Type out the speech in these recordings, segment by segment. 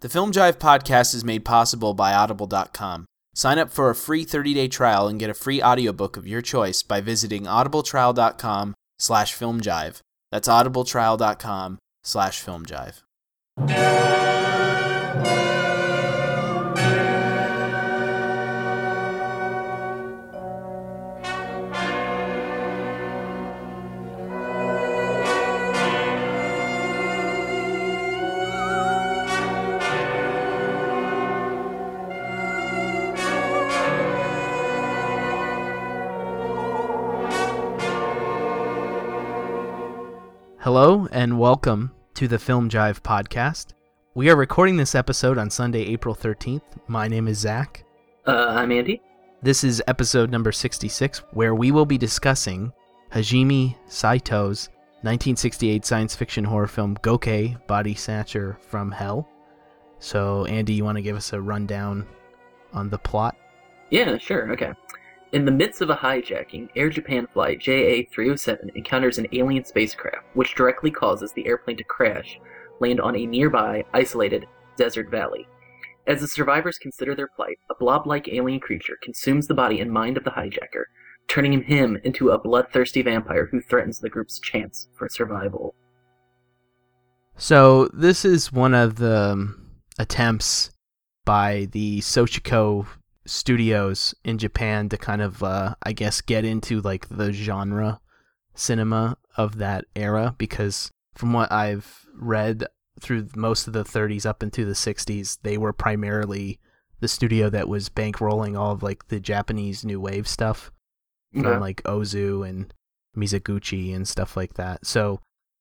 The Film Jive podcast is made possible by Audible.com. Sign up for a free 30-day trial and get a free audiobook of your choice by visiting audibletrial.com slash filmjive. That's audibletrial.com slash filmjive. And welcome to the Film Jive podcast. We are recording this episode on Sunday, April 13th. My name is Zach. Uh, I'm Andy. This is episode number 66, where we will be discussing Hajime Sato's 1968 science fiction horror film Goke Body Snatcher from Hell. So, Andy, you want to give us a rundown on the plot? Yeah, sure, okay. In the midst of a hijacking, Air Japan flight JA 307 encounters an alien spacecraft, which directly causes the airplane to crash, land on a nearby, isolated desert valley. As the survivors consider their plight, a blob like alien creature consumes the body and mind of the hijacker, turning him into a bloodthirsty vampire who threatens the group's chance for survival. So, this is one of the um, attempts by the Shochiku studios in Japan to kind of, uh, I guess, get into like the genre cinema of that era because from what I've read through most of the 30s up into the 60s, they were primarily the studio that was bankrolling all of like the Japanese new wave stuff from like Ozu and Mizoguchi and stuff like that. So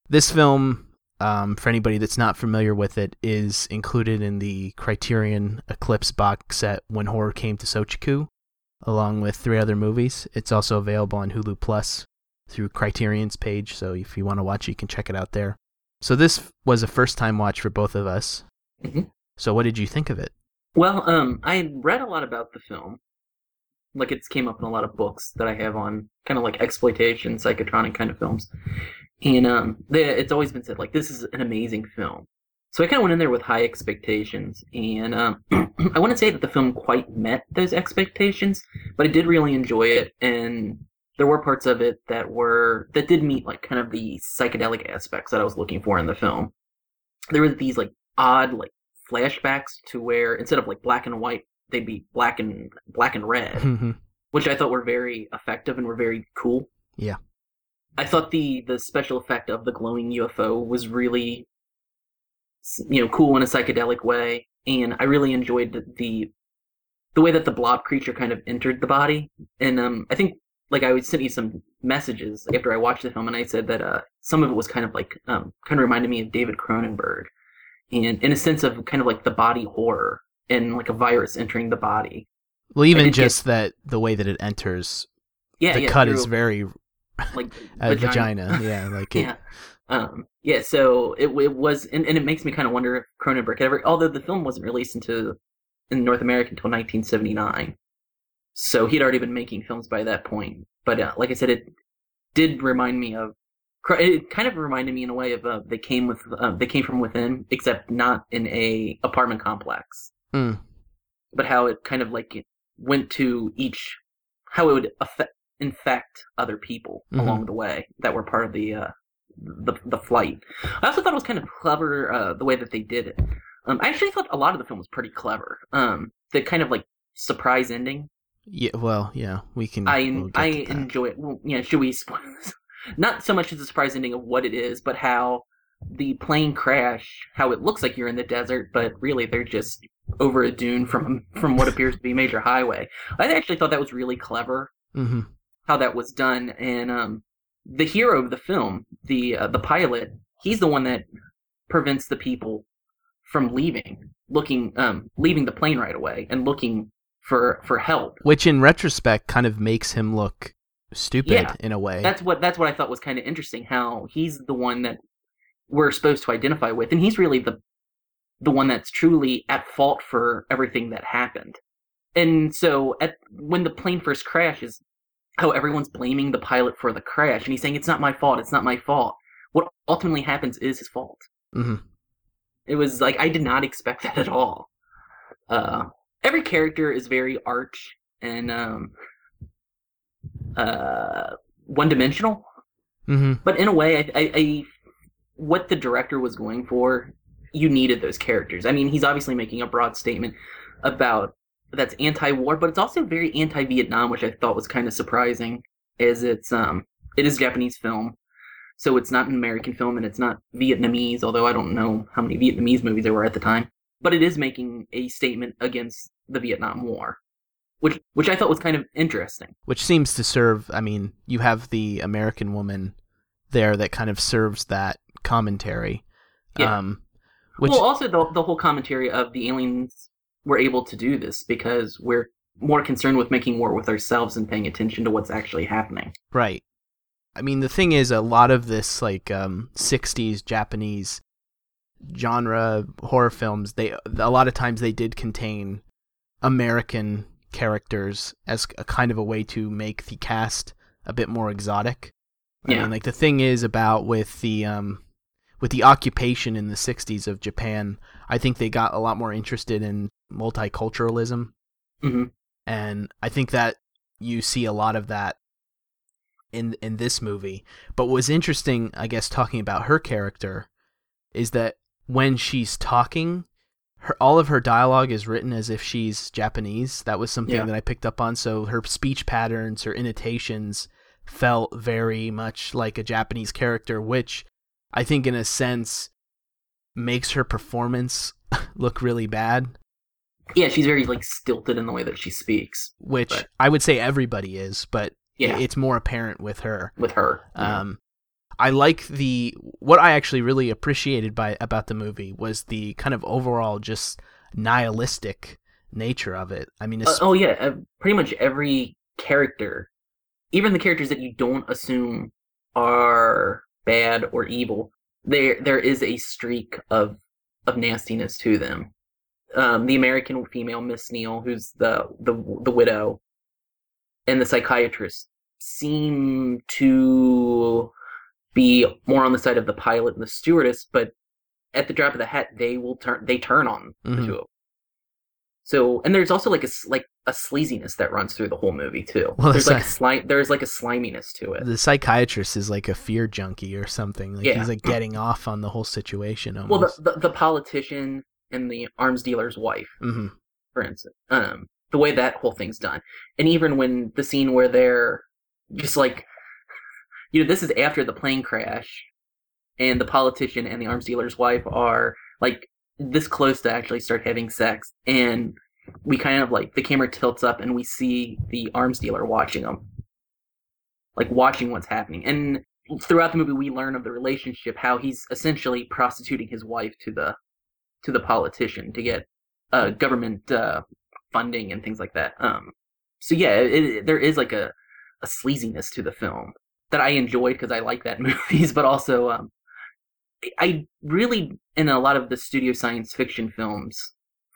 this film, um, for anybody that's not familiar with it, is included in the Criterion Eclipse box set when horror came to Shochiku, along with three other movies. It's also available on Hulu Plus through Criterion's page, so if you want to watch it, you can check it out there. So this was a first time watch for both of us. Mhm. So what did you think of it? Well, um, I had read a lot about the film. Like it's came up in a lot of books that I have on kind of like exploitation, psychotronic kind of films. And um, they, it's always been said like this is an amazing film. So I kind of went in there with high expectations, and um, I wouldn't say that the film quite met those expectations, but I did really enjoy it, and there were parts of it that were that did meet like kind of the psychedelic aspects that I was looking for in the film. There were these like odd like flashbacks to where instead of like black and white, they'd be black and black and red, which I thought were very effective and were very cool. Yeah. I thought the the special effect of the glowing UFO was really you know cool in a psychedelic way and I really enjoyed the the, the way that the blob creature kind of entered the body. And um I think like I would send you some messages after I watched the film and I said that uh some of it was kind of like um kind of reminded me of David Cronenberg and in a sense of kind of like the body horror and like a virus entering the body. Well, even just that the way that it enters, yeah the yeah, cut is very like uh, vagina. Yeah, like yeah. Um, yeah, so it, it was, and, and it makes me kind of wonder if Cronenberg ever, although the film wasn't released into in North America until 1979, so he'd already been making films by that point. But uh, like I said, it did remind me of, it kind of reminded me in a way of uh, they came with, uh, they came from within, except not in a apartment complex, Mm. but how it kind of like went to each, how it would affect, infect other people Mhm. along the way that were part of the uh, the the flight. I also thought it was kind of clever uh, the way that they did it. Um, I actually thought a lot of the film was pretty clever. Um, the kind of like surprise ending. yeah. Well, yeah, we can. I we'll I enjoy it. Well, yeah, should we spoil this? Not so much as the surprise ending of what it is, but how the plane crash, how it looks like you're in the desert, but really they're just over a dune from from what appears to be a major highway. I actually thought that was really clever Mhm. How that was done. And um the hero of the film the uh, the pilot he's the one that prevents the people from leaving looking um leaving the plane right away and looking for for help. Which, in retrospect, kind of makes him look stupid Yeah, in a way. that's what that's what i thought was kind of interesting how he's the one that we're supposed to identify with and he's really the the one that's truly at fault for everything that happened. And so at when the plane first crashes how everyone's blaming the pilot for the crash and he's saying it's not my fault it's not my fault. What ultimately happens is his fault. Hmm It was like I did not expect that at all. Uh, every character is very arch and um, uh, one dimensional, hmm but in a way, I, I, I what the director was going for, you needed those characters. I mean, he's obviously making a broad statement about that's anti-war, but it's also very anti-Vietnam, which I thought was kind of surprising, as it's um it is Japanese film, so it's not an American film and it's not Vietnamese. Although I don't know how many Vietnamese movies there were at the time, but it is making a statement against the Vietnam War, which which I thought was kind of interesting. Which seems to serve. I mean, you have the American woman there that kind of serves that commentary. Yeah. Um, which well, also the the whole commentary of the aliens were able to do this because we're more concerned with making war with ourselves and paying attention to what's actually happening. Right. I mean, the thing is, a lot of this like um, '60s Japanese genre horror films, they a lot of times they did contain American characters as a kind of a way to make the cast a bit more exotic. I Yeah. mean, like the thing is about with the um, with the occupation in the '60s of Japan, I think they got a lot more interested in multiculturalism hmm and I think that you see a lot of that in in this movie. But what's interesting, I guess, talking about her character, is that when she's talking, her all of her dialogue is written as if she's Japanese. That was something Yeah. that I picked up on. So her speech patterns, her intonations felt very much like a Japanese character, which I think, in a sense, makes her performance look really bad. Yeah, she's very like stilted in the way that she speaks. which Right. I would say everybody is, but Yeah. it's more apparent with her. With her, Um, I like the what I actually really appreciated by about the movie was the kind of overall just nihilistic nature of it. I mean, Uh, it's, oh yeah, uh, pretty much every character, even the characters that you don't assume are bad or evil, there there is a streak of of nastiness to them. Um, the American female Miss Neal, who's the the the widow, and the psychiatrist seem to be more on the side of the pilot and the stewardess, but at the drop of the hat, they will turn they turn on the Mhm. two of them. So, and there's also like a like a sleaziness that runs through the whole movie too. Well, there's like a slime. There's like a sliminess to it. the psychiatrist is like a fear junkie or something. Like Yeah. he's like getting off on the whole situation almost. Well, the, the the politician and the arms dealer's wife, hmm for instance, um, the way that whole thing's done, and even when the scene where they're just like, you know, this is after the plane crash, and the politician and the arms dealer's wife are like this close to actually start having sex, and we kind of like the camera tilts up and we see the arms dealer watching them, like watching what's happening, and throughout the movie we learn of the relationship, how he's essentially prostituting his wife to the to the politician to get uh, government uh, funding and things like that. Um, so yeah, it, it, there is like a a sleaziness to the film that I enjoyed because I like that movies, but also um, I really in a lot of the studio science fiction films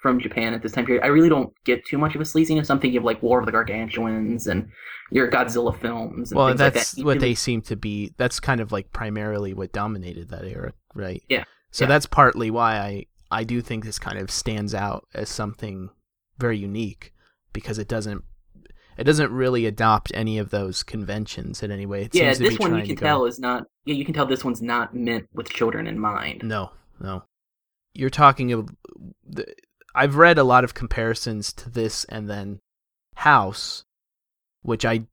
from Japan at this time period, I really don't get too much of a sleaziness. I'm thinking of like War of the Gargantuans and your Godzilla films. And Well, things like that's that. What really- they seem to be. That's kind of like primarily what dominated that era, right? Yeah. So Yeah. that's partly why I I do think this kind of stands out as something very unique because it doesn't it doesn't really adopt any of those conventions in any way. It yeah, seems to this one you can tell is not. Yeah, you can tell this one's not meant with children in mind. No, no. You're talking of the, I've read a lot of comparisons to this and then House, which I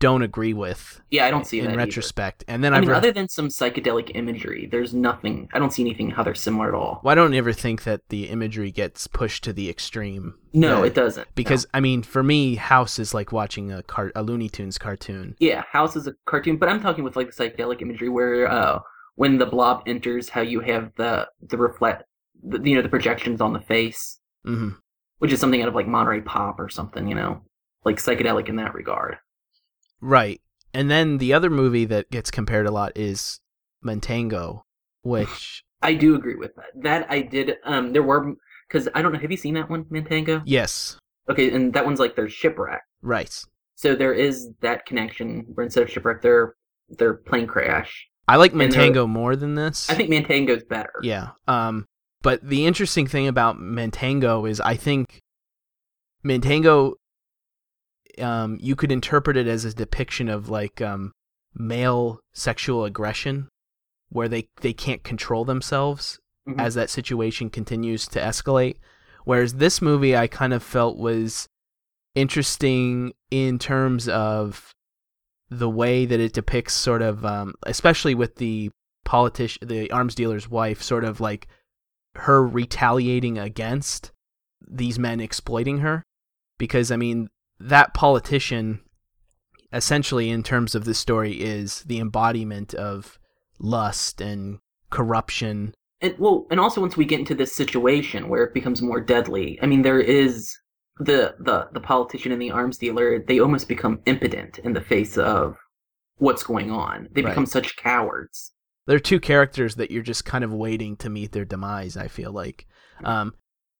don't agree with Yeah, I don't see in that either. retrospect. And then I mean, read, other than some psychedelic imagery, there's nothing. I don't see anything how they're similar at all. well, I don't ever think that the imagery gets pushed to the extreme. No, it doesn't. no. Because I mean, for me, House is like watching a car- a Looney Tunes cartoon. yeah, House is a cartoon, but I'm talking with like the psychedelic imagery where uh, when the blob enters, how you have the the reflect, the, you know, the projections on the face, hmm which is something out of like Monterey Pop or something, you know, like psychedelic in that regard. Right. And then the other movie that gets compared a lot is Mantango, which I do agree with that. That I did. Um, there were because I don't know. Have you seen that one, Mantango? yes, Okay, and that one's like their shipwreck. right. So there is that connection where instead of shipwreck, they're they're plane crash. I like Mantango more than this. I think Mantango's better. Yeah. Um But the interesting thing about Mantango is I think Mantango um you could interpret it as a depiction of like um male sexual aggression where they they can't control themselves Mhm. as that situation continues to escalate. Whereas this movie I kind of felt was interesting in terms of the way that it depicts sort of um, especially with the politician the arms dealer's wife sort of like her retaliating against these men exploiting her because i mean that politician essentially in terms of the story is the embodiment of lust and corruption And well, and also once we get into this situation where it becomes more deadly, I mean, there is the the the politician and the arms dealer. They almost become impotent in the face of what's going on. They Right. become such cowards. there are two characters that you're just kind of waiting to meet their demise i feel like um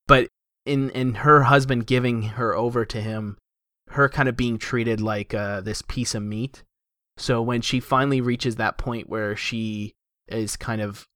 but in in her husband giving her over to him her kind of being treated like uh this piece of meat so when she finally reaches that point where she is kind of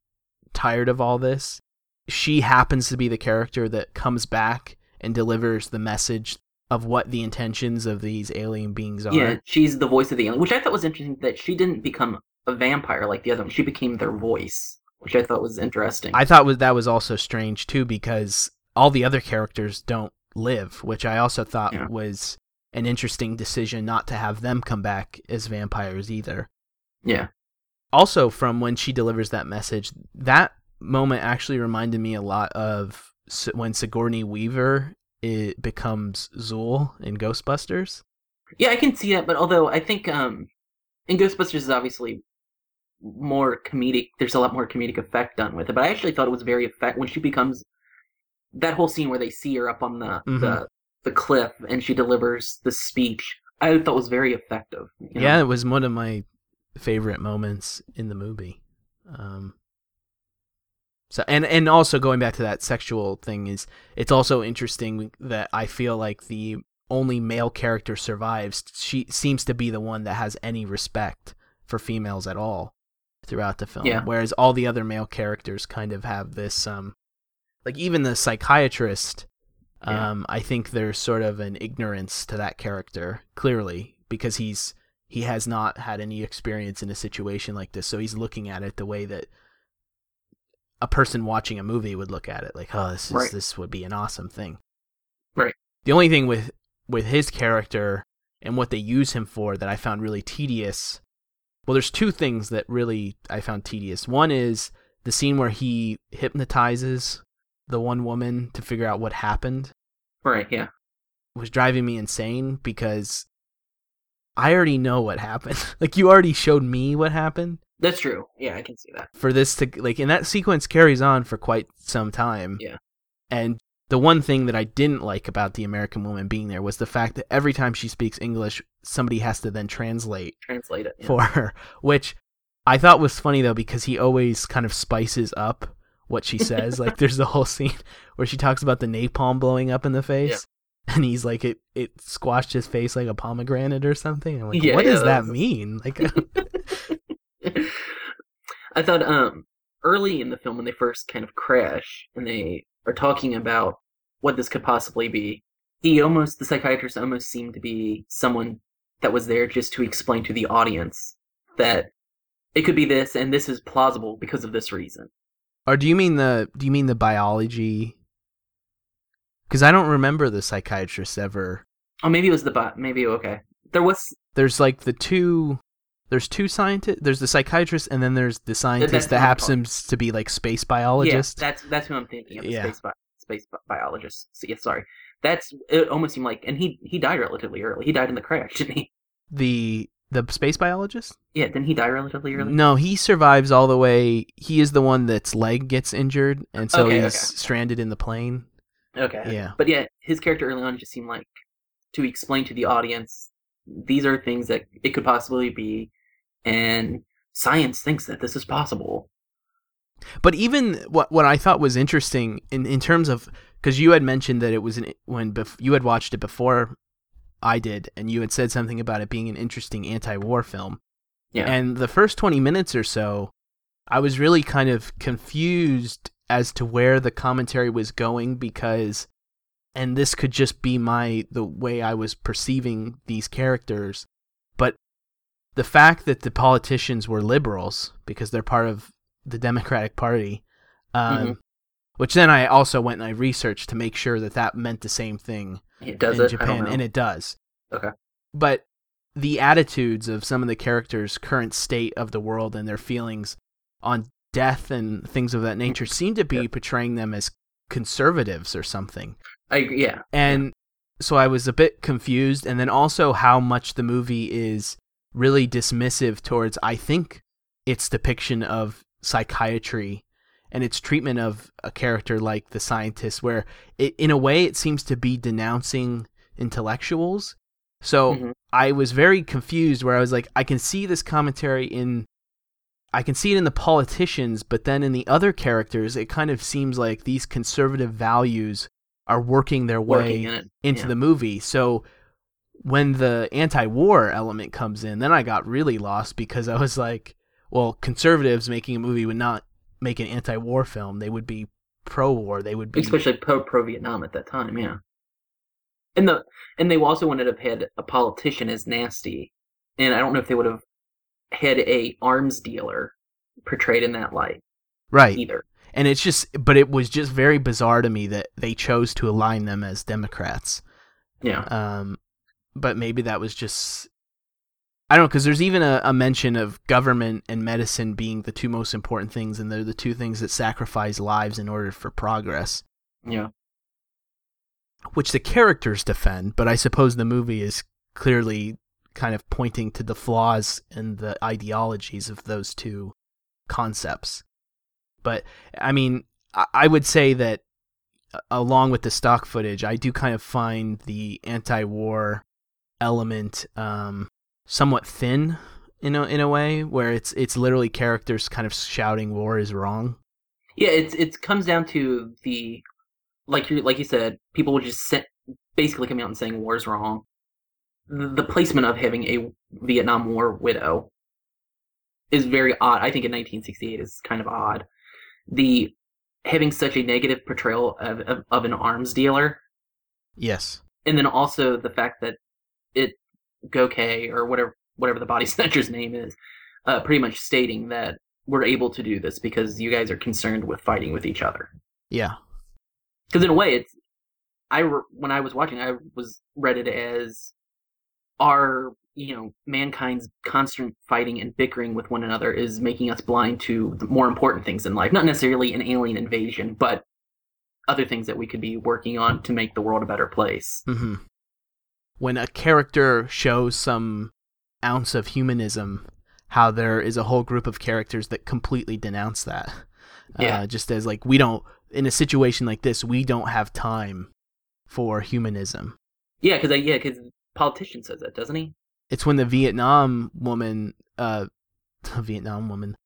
tired of all this she happens to be the character that comes back and delivers the message of what the intentions of these alien beings are Yeah, she's the voice of the alien, which I thought was interesting. That she didn't become a vampire like the other one. She became their voice, which I thought was interesting. I thought was that was also strange too because all the other characters don't live, which I also thought Yeah. was an interesting decision not to have them come back as vampires either. yeah, Also, from when she delivers that message, that moment actually reminded me a lot of when Sigourney Weaver it becomes Zuul in Ghostbusters. yeah, I can see that. But although I think um, in Ghostbusters is obviously more comedic. There's a lot more comedic effect done with it. But I actually thought it was very effect when she becomes that whole scene where they see her up on the Mhm. the the cliff and she delivers the speech. I thought was very effective. you know? Yeah, it was one of my favorite moments in the movie. Um, so and and also going back to that sexual thing is it's also interesting that I feel like the only male character survives. She seems to be the one that has any respect for females at all throughout the film. Yeah. Whereas all the other male characters kind of have this um like even the psychiatrist Yeah. um I think there's sort of an ignorance to that character clearly because he's he has not had any experience in a situation like this so he's looking at it the way that a person watching a movie would look at it like oh this is Right. this would be an awesome thing Right. the only thing with with his character and what they use him for that I found really tedious well there's two things that really I found tedious one is the scene where he hypnotizes the one woman to figure out what happened Right. Yeah. was driving me insane because I already know what happened. like you already showed me what happened. That's true. Yeah, I can see that. For this to like and that sequence carries on for quite some time. Yeah. And the one thing that I didn't like about the American woman being there was the fact that every time she speaks English, somebody has to then translate Translate it. yeah. for her, which I thought was funny though because he always kind of spices up what she says. like there's the whole scene where she talks about the napalm blowing up in the face. And he's like, it, it squashed his face like a pomegranate or something. I'm like, Yeah, what yeah, does that mean? Like, I thought um early in the film when they first kind of crash and they are talking about what this could possibly be, he almost the psychiatrist almost seemed to be someone that was there just to explain to the audience that it could be this and this is plausible because of this reason. Or do you mean the do you mean the biology? Because I don't remember the psychiatrist ever. Oh, maybe it was the bot. Maybe okay. There was There's like the two. There's two scientists. There's the psychiatrist, and then there's the scientist that's that happens to be like space biologist. Yeah, that's that's who I'm thinking of. The Yeah. space bi- space bi- biologist. So, yeah, sorry. That's it. Almost seemed like, and he he died relatively early. He died in the crash, didn't he? the the space biologist. Yeah, didn't he die relatively early? No, he survives all the way. He is the one that's leg gets injured, and so Okay, he's okay. stranded in the plane. Okay. Yeah. But yeah, his character early on just seemed like to explain to the audience these are things that it could possibly be, and science thinks that this is possible. But even what what I thought was interesting in in terms of because you had mentioned that it was an when bef- you had watched it before I did, and you had said something about it being an interesting anti-war film. Yeah. And the first twenty minutes or so, I was really kind of confused as to where the commentary was going because and this could just be my the way I was perceiving these characters but the fact that the politicians were liberals because they're part of the Democratic Party um, Mm-hmm. which then I also went and I researched to make sure that that meant the same thing It does in it? Japan and it does Okay. but the attitudes of some of the characters current state of the world and their feelings on death and things of that mm, nature seem to be Yeah. portraying them as conservatives or something I. Yeah. and so I was a bit confused and then also how much the movie is really dismissive towards I think its depiction of psychiatry and its treatment of a character like the scientist where it, in a way it seems to be denouncing intellectuals so Mhm. I was very confused where I was like, I can see this commentary in I can see it in the politicians, but then in the other characters, it kind of seems like these conservative values are working their Working way in into yeah. the movie. So when the anti-war element comes in, then I got really lost because I was like, well, conservatives making a movie would not make an anti-war film. They would be pro-war. They would be especially pro pro Vietnam at that time. Yeah. And the and they also wouldn't have had a politician as nasty, and I don't know if they would have had a arms dealer portrayed in that light right. either. And it's just, but it was just very bizarre to me that they chose to align them as Democrats. Yeah. Um, but maybe that was just, I don't know, because there's even a, a mention of government and medicine being the two most important things, and they're the two things that sacrifice lives in order for progress, Yeah. which the characters defend. But I suppose the movie is clearly kind of pointing to the flaws and the ideologies of those two concepts. But I mean, I, I would say that along with the stock footage, I do kind of find the anti-war element um, somewhat thin in a in a way where it's it's literally characters kind of shouting war is wrong. Yeah, it's it comes down to the like you like you said, people would just sit, basically coming out and saying war is wrong. The, the placement of having a Vietnam War widow is very odd. I think in 1968 is kind of odd. The having such a negative portrayal of, of, of an arms dealer, Yes. and then also the fact that it Goke or whatever whatever the body snatcher's name is, uh, pretty much stating that we're able to do this because you guys are concerned with fighting with each other. Yeah. because in a way it's i re- when i was watching i was read it as our you know mankind's constant fighting and bickering with one another is making us blind to the more important things in life. Not necessarily an alien invasion but other things that we could be working on to make the world a better place. Hmm When a character shows some ounce of humanism, how there is a whole group of characters that completely denounce that. Yeah. Uh, just as like we don't in a situation like this, we don't have time for humanism. yeah because yeah because politician says that doesn't he It's when the Vietnam woman, uh, Vietnam woman,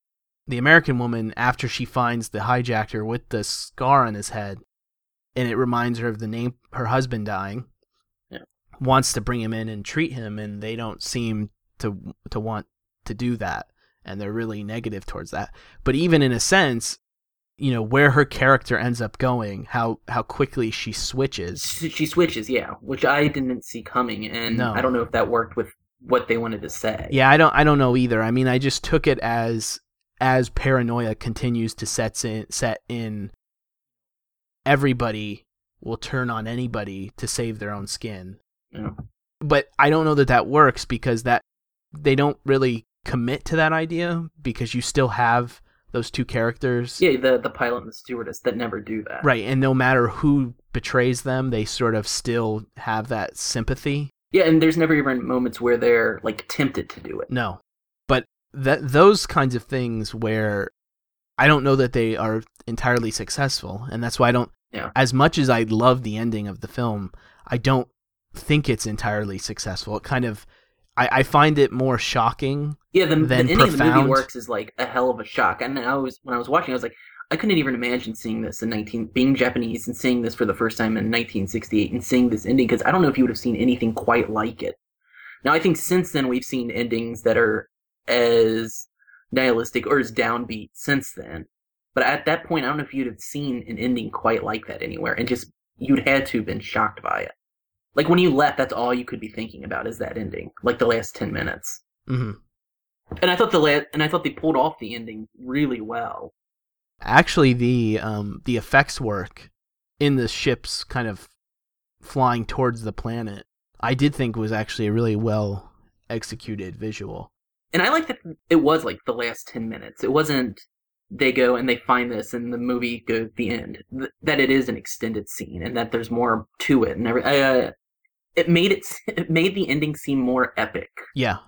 the American woman, after she finds the hijacker with the scar on his head, and it reminds her of the name her husband dying. Wants to bring him in and treat him, and they don't seem to to want to do that, and they're really negative towards that. But even in a sense, you know where her character ends up going, how how quickly she switches. she she switches yeah which i didn't see coming and No. i don't know if that worked with what they wanted to say Yeah, I don't I don't know either. I mean, I just took it as as paranoia continues to sets in set in everybody will turn on anybody to save their own skin. Yeah. But I don't know that that works because that they don't really commit to that idea because you still have those two characters. yeah the the pilot and the stewardess that never do that Right, and no matter who betrays them, they sort of still have that sympathy. Yeah, and there's never even moments where they're like tempted to do it. No. But that those kinds of things where I don't know that they are entirely successful, and that's why I don't Yeah. as much as I love the ending of the film, I don't think it's entirely successful. It kind of I, I find it more shocking. Yeah, the, the ending of the movie works is like a hell of a shock. And I was when I was watching, I was like, I couldn't even imagine seeing this in 19 being Japanese and seeing this for the first time in 1968 and seeing this ending because I don't know if you would have seen anything quite like it. Now I think since then we've seen endings that are as nihilistic or as downbeat since then. But at that point, I don't know if you'd have seen an ending quite like that anywhere, and just you'd had to have been shocked by it. Like when you left, that's all you could be thinking about is that ending, like the last ten minutes. hmm And I thought the la- and I thought they pulled off the ending really well. Actually, the um the effects work in the ships kind of flying towards the planet, I did think was actually a really well executed visual. And I like that it was like the last ten minutes. It wasn't they go and they find this and the movie goes the end. Th- that it is an extended scene and that there's more to it and every. Uh, it made it it made the ending seem more epic Yeah,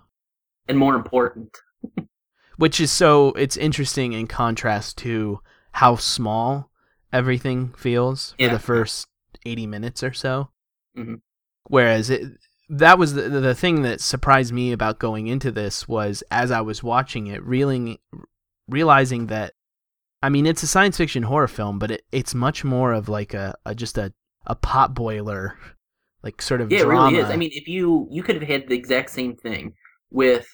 and more important. which is so it's interesting in contrast to how small everything feels for the first 80 minutes or so Mhm. whereas it that was the, the thing that surprised me about going into this was as i was watching it reeling, realizing that i mean it's a science fiction horror film but it, it's much more of like a, a just a, a pot boiler like sort of Yeah, it really is. I mean, if you you could have had the exact same thing with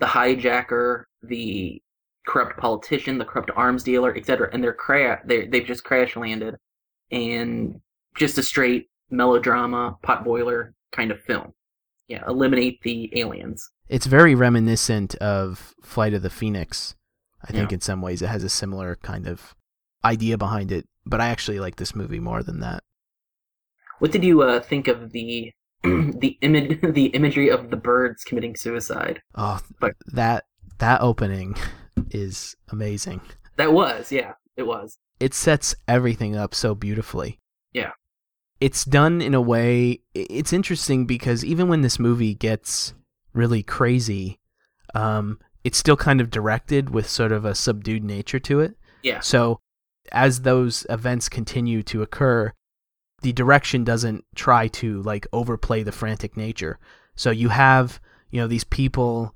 the hijacker, the corrupt politician, the corrupt arms dealer, etc., and they're cra- they they've just crash landed, and just a straight melodrama potboiler kind of film. Yeah, eliminate the aliens. it's very reminiscent of Flight of the Phoenix. I think Yeah. in some ways it has a similar kind of idea behind it, but I actually like this movie more than that. What did you uh, think of the the image the imagery of the birds committing suicide? Oh, But- that that opening is amazing. That was yeah, it was. It sets everything up so beautifully. Yeah. It's done in a way it's interesting because even when this movie gets really crazy, um it's still kind of directed with sort of a subdued nature to it. Yeah. So as those events continue to occur, the direction doesn't try to like overplay the frantic nature. So you have, you know, these people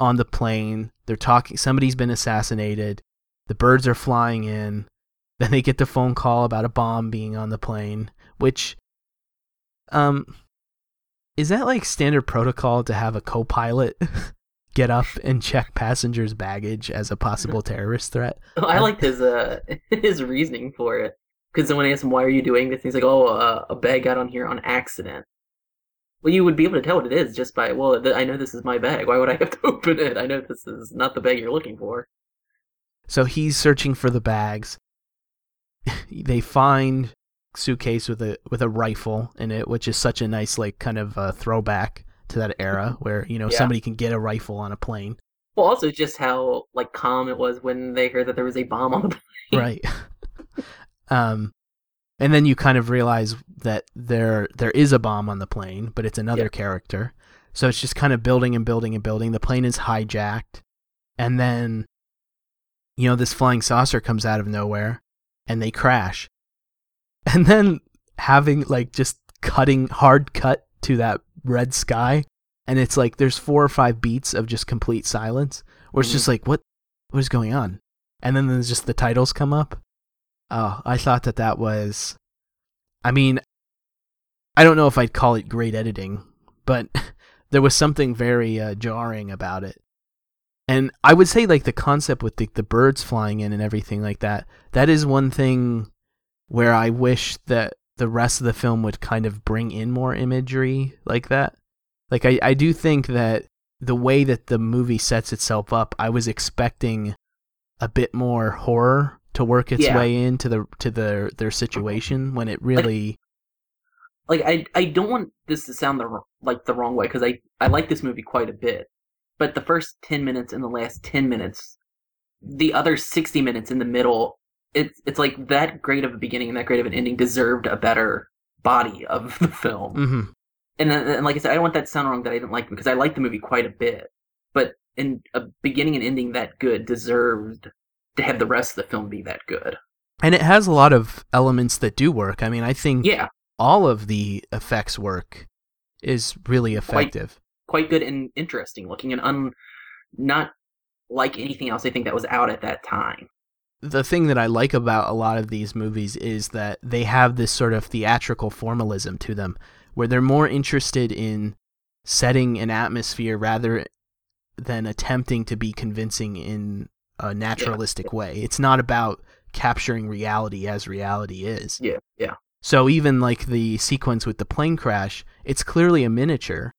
on the plane, they're talking somebody's been assassinated, the birds are flying in, then they get the phone call about a bomb being on the plane, which um is that like standard protocol to have a co-pilot get up and check passengers' baggage as a possible terrorist threat? Oh, I liked his uh his reasoning for it because someone asked him why are you doing this, and he's like, "Oh, uh, a bag got on here on accident." Well, you would be able to tell what it is just by well, th- I know this is my bag. Why would I have to open it? I know this is not the bag you're looking for. So he's searching for the bags. they find suitcase with a with a rifle in it, which is such a nice like kind of uh, throwback to that era where you know Yeah. somebody can get a rifle on a plane. Well, also just how like calm it was when they heard that there was a bomb on the plane. right um and then you kind of realize that there there is a bomb on the plane but it's another Yeah. character. So it's just kind of building and building and building. The plane is hijacked. And then you know this flying saucer comes out of nowhere and they crash. And then having like just cutting hard cut to that red sky and it's like there's four or five beats of just complete silence where it's just like what what is going on? And then there's just the titles come up oh i thought that that was i mean i don't know if i'd call it great editing but there was something very uh, jarring about it. And i would say like the concept with the, the birds flying in and everything like that that is one thing where i wish that the rest of the film would kind of bring in more imagery like that. Like i, I do think that the way that the movie sets itself up i was expecting a bit more horror to work its Yeah. way into the to their their situation when it really like I I don't want this to sound the like the wrong way because I I like this movie quite a bit, but the first ten minutes and the last ten minutes, the other sixty minutes in the middle, it's it's like that great of a beginning and that great of an ending deserved a better body of the film. mhm. And, and like I said, I don't want that to sound wrong that I didn't like because I like the movie quite a bit, but in a beginning and ending that good deserved to have the rest of the film be that good. and it has a lot of elements that do work i mean i think Yeah, all of the effects work is really Quite- effective quite good and interesting looking and un not like anything else I think that was out at that time. the thing that I like about a lot of these movies is that they have this sort of theatrical formalism to them, where they're more interested in setting an atmosphere rather than attempting to be convincing in a naturalistic way. It's not about capturing reality as reality is. Yeah, yeah. So even like the sequence with the plane crash, it's clearly a miniature.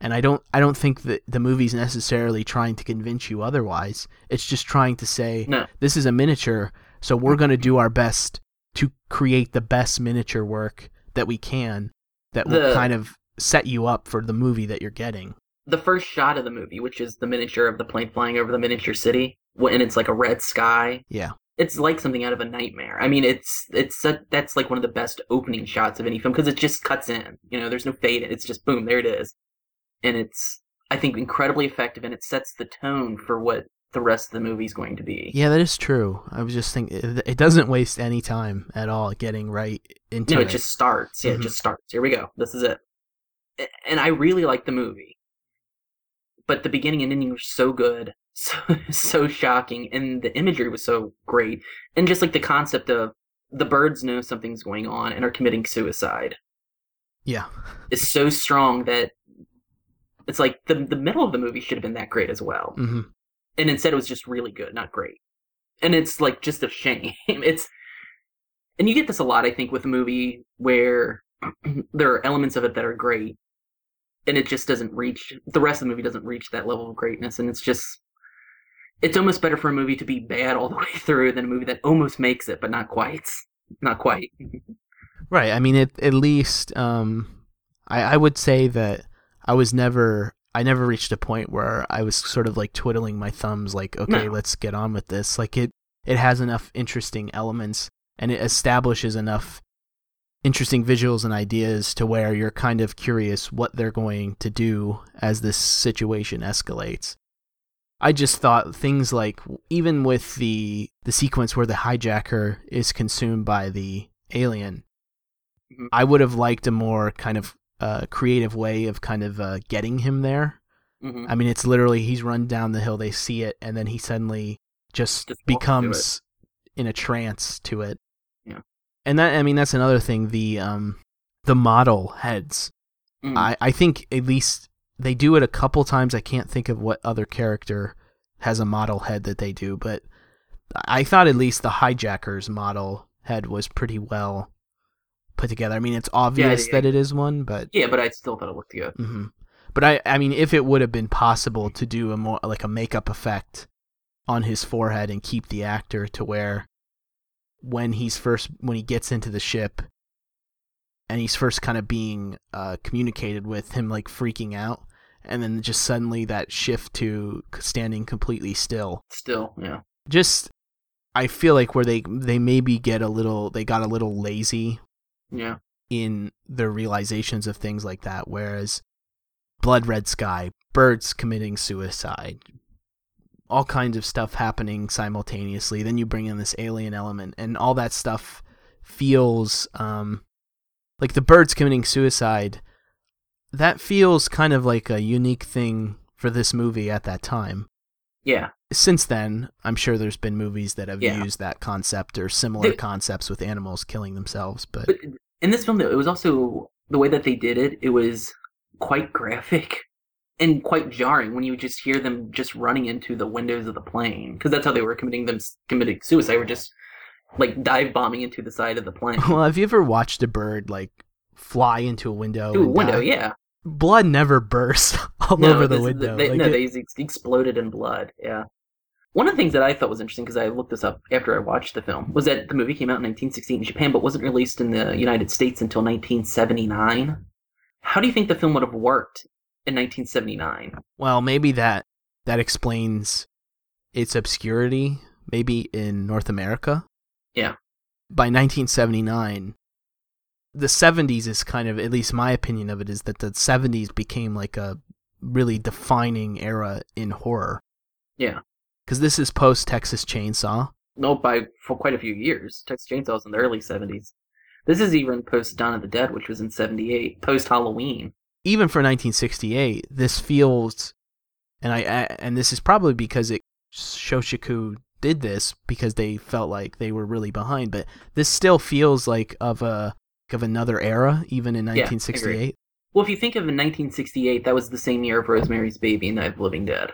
And I don't I don't think that the movie's necessarily trying to convince you otherwise. It's just trying to say No. this is a miniature, so we're going to mm-hmm. do our best to create the best miniature work that we can that will kind of set you up for the movie that you're getting. The first shot of the movie, which is the miniature of the plane flying over the miniature city, and it's like a red sky. Yeah. It's like something out of a nightmare. I mean, it's it's a, that's like one of the best opening shots of any film because it just cuts in. You know, there's no fade. It's just boom, there it is, and it's I think incredibly effective, and it sets the tone for what the rest of the movie's going to be. Yeah, that is true. I was just thinking it, it doesn't waste any time at all getting right into No, it. it just starts. Yeah, Mhm. it just starts. Here we go. This is it. And I really like the movie. But the beginning and ending were so good, so so shocking, and the imagery was so great. And just like the concept of the birds know something's going on and are committing suicide yeah. is so strong that it's like the the middle of the movie should have been that great as well. hmm And instead it was just really good, not great. And it's like just a shame. It's and you get this a lot, I think, with a movie where there are elements of it that are great, and it just doesn't reach the rest of the movie doesn't reach that level of greatness, and it's just it's almost better for a movie to be bad all the way through than a movie that almost makes it but not quite, not quite. Right. I mean, it, at least um, I, I would say that I was never. I never reached a point where I was sort of like twiddling my thumbs, like, okay, No. let's get on with this. Like it, it has enough interesting elements, and it establishes enough interesting visuals and ideas to where you're kind of curious what they're going to do as this situation escalates. I just thought things like even with the the sequence where the hijacker is consumed by the alien, Mhm. I would have liked a more kind of uh, creative way of kind of uh, getting him there. Mhm. I mean, it's literally he's run down the hill, they see it, and then he suddenly just, Just becomes in a trance to it. Yeah. And that I mean that's another thing. The um the model heads. Mhm. I, I think at least they do it a couple times. I can't think of what other character has a model head that they do, but I thought at least the hijackers model head was pretty well put together. I mean, it's obvious yeah. that it is one, but yeah, but I still thought it looked good. hmm but I I mean, if it would have been possible to do a more like a makeup effect on his forehead and keep the actor to where when he's first when he gets into the ship and he's first kind of being uh, communicated with him like freaking out and then just suddenly that shift to standing completely still Still, yeah. just i feel like where they they maybe get a little they got a little lazy Yeah. in their realizations of things like that. Whereas Blood Red Sky, birds committing suicide, all kinds of stuff happening simultaneously. Then you bring in this alien element, and all that stuff feels um, like the birds committing suicide. That feels kind of like a unique thing for this movie at that time. Yeah. Since then, I'm sure there's been movies that have Yeah. used that concept or similar The- concepts with animals killing themselves, but But in this film, though, it was also the way that they did it. It was quite graphic and quite jarring when you just hear them just running into the windows of the plane because that's how they were committing them committing suicide. Were just like dive bombing into the side of the plane. Well, have you ever watched a bird like fly into a window? Ooh, window, yeah. Blood never bursts all No, over the window. They, Like, no, it- they ex- exploded in blood. Yeah. One of the things that I thought was interesting because I looked this up after I watched the film was that the movie came out in 1968 in Japan, but wasn't released in the United States until 1979. How do you think the film would have worked in 1979? well, maybe that that explains its obscurity. Maybe in North America. Yeah. By 1979, the 70s is kind of, at least my opinion of it, is that the 70s became like a really defining era in horror. Yeah. Because this is post Texas Chainsaw. No, by for quite a few years. Texas Chainsaw was in the early 70s. This is even post Dawn of the Dead, which was in 78, post Halloween. even for 1968, this feels, and I I- and this is probably because it Shochiku did this because they felt like they were really behind, but this still feels like of a of another era, even in I agree. 1968. Well, if you think of in 1968, that was the same year of Rosemary's Baby and Night of Living Dead.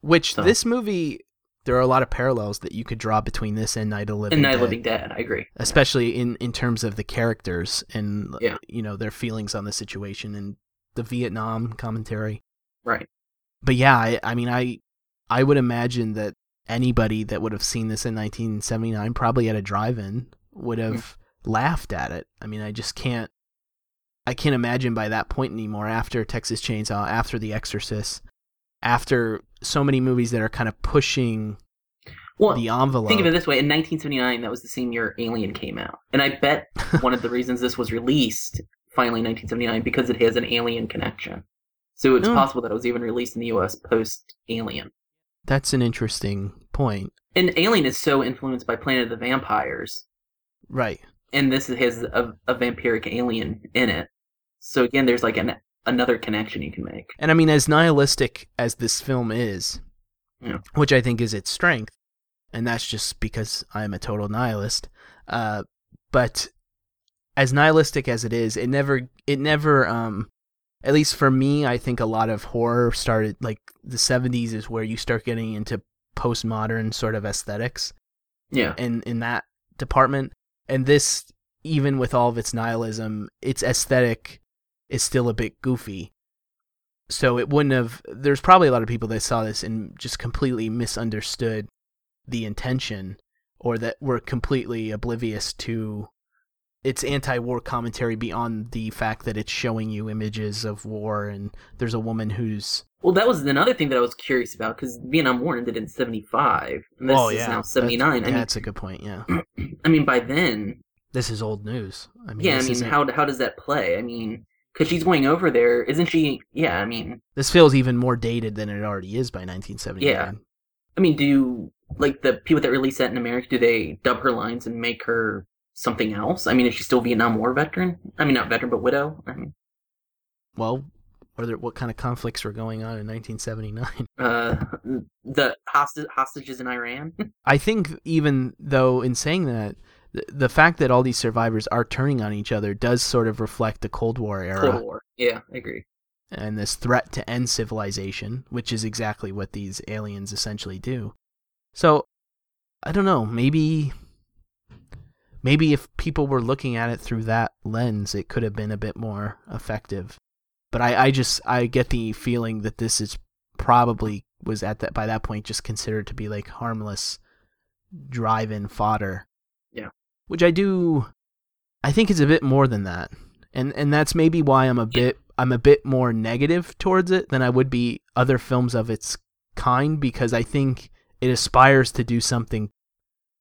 Which So- this movie, there are a lot of parallels that you could draw between this and Night of the Living and Night of Dead. Living Dead. I agree. especially in in terms of the characters and Yeah. you know their feelings on the situation and the Vietnam commentary. Right. But yeah, I, I mean, I I would imagine that anybody that would have seen this in 1979, probably at a drive-in, would hmm. have laughed at it. I mean, I just can't. I can't imagine by that point anymore. After Texas Chainsaw, after The Exorcist, after so many movies that are kind of pushing Well, the envelope. think of it this way: in 1979, that was the same year Alien came out, and I bet one of the reasons this was released finally in 1979 because it has an Alien connection. So it's Oh. possible that it was even released in the U.S. post Alien. That's an interesting point. And Alien is so influenced by Planet of the Vampires, Right. and this has a, a vampiric alien in it. So again, there's like an another connection you can make. And I mean, as nihilistic as this film is, Yeah. which I think is its strength, and that's just because I'm a total nihilist. Uh, but as nihilistic as it is, it never, it never, um, at least for me, I think a lot of horror started like the 70s is where you start getting into postmodern sort of aesthetics Yeah, in in that department. And this, even with all of its nihilism, its aesthetic is still a bit goofy. So it wouldn't have. There's probably a lot of people that saw this and just completely misunderstood the intention, or that were completely oblivious to its anti-war commentary beyond the fact that it's showing you images of war and there's a woman who's Well, that was another thing that I was curious about because Vietnam War ended in '75, and this oh is yeah now '79. I That's, mean, that's a good point. Yeah, I mean, by then, this is old news. I mean, yeah. I mean, isn't- how how does that play? I mean, because she's going over there, isn't she? Yeah. I mean, This feels even more dated than it already is by 1979. Yeah. I mean, do like the people that release that in America? Do they dub her lines and make her something else? I mean, is she still Vietnam War veteran? I mean, not veteran, but widow. I mean, Well, are there, what kind of conflicts were going on in 1979? uh, the hostage hostages in Iran. I think even though in saying that, the, the fact that all these survivors are turning on each other does sort of reflect the Cold War era Cold War. Yeah, I agree. and this threat to end civilization, which is exactly what these aliens essentially do. So, I don't know, maybe maybe if people were looking at it through that lens, it could have been a bit more effective. But I, I just I get the feeling that this is probably was at that by that point just considered to be like harmless drive-in fodder. Yeah. Which I do I think it's a bit more than that. And and that's maybe why I'm a bit I'm a bit more negative towards it than I would be other films of its kind because I think it aspires to do something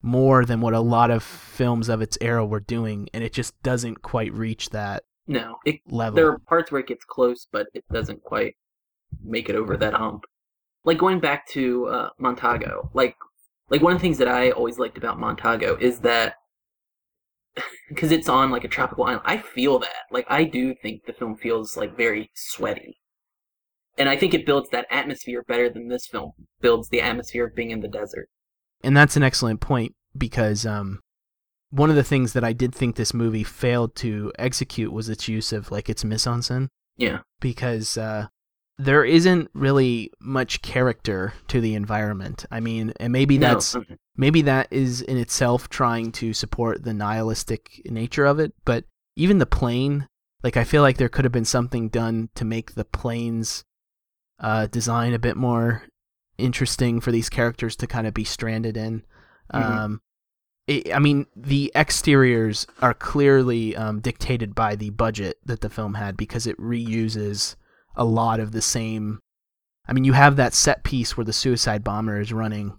more than what a lot of films of its era were doing and it just doesn't quite reach that No, it, level. there are parts where it gets close, but it doesn't quite make it over that hump. Like going back to uh, Matango, like like one of the things that I always liked about Matango is that because it's on like a tropical island, I feel that. Like I do think the film feels like very sweaty, and I think it builds that atmosphere better than this film builds the atmosphere of being in the desert. And that's an excellent point because um, one of the things that I did think this movie failed to execute was its use of like its mise en scène Yeah, because uh, there isn't really much character to the environment. I mean, and maybe that's okay. maybe that is in itself trying to support the nihilistic nature of it, but even the plane, like I feel like there could have been something done to make the plane's uh, design a bit more interesting for these characters to kind of be stranded in. Mhm. Um, it, I mean, the exteriors are clearly um, dictated by the budget that the film had because it reuses a lot of the same. I mean, you have that set piece where the suicide bomber is running,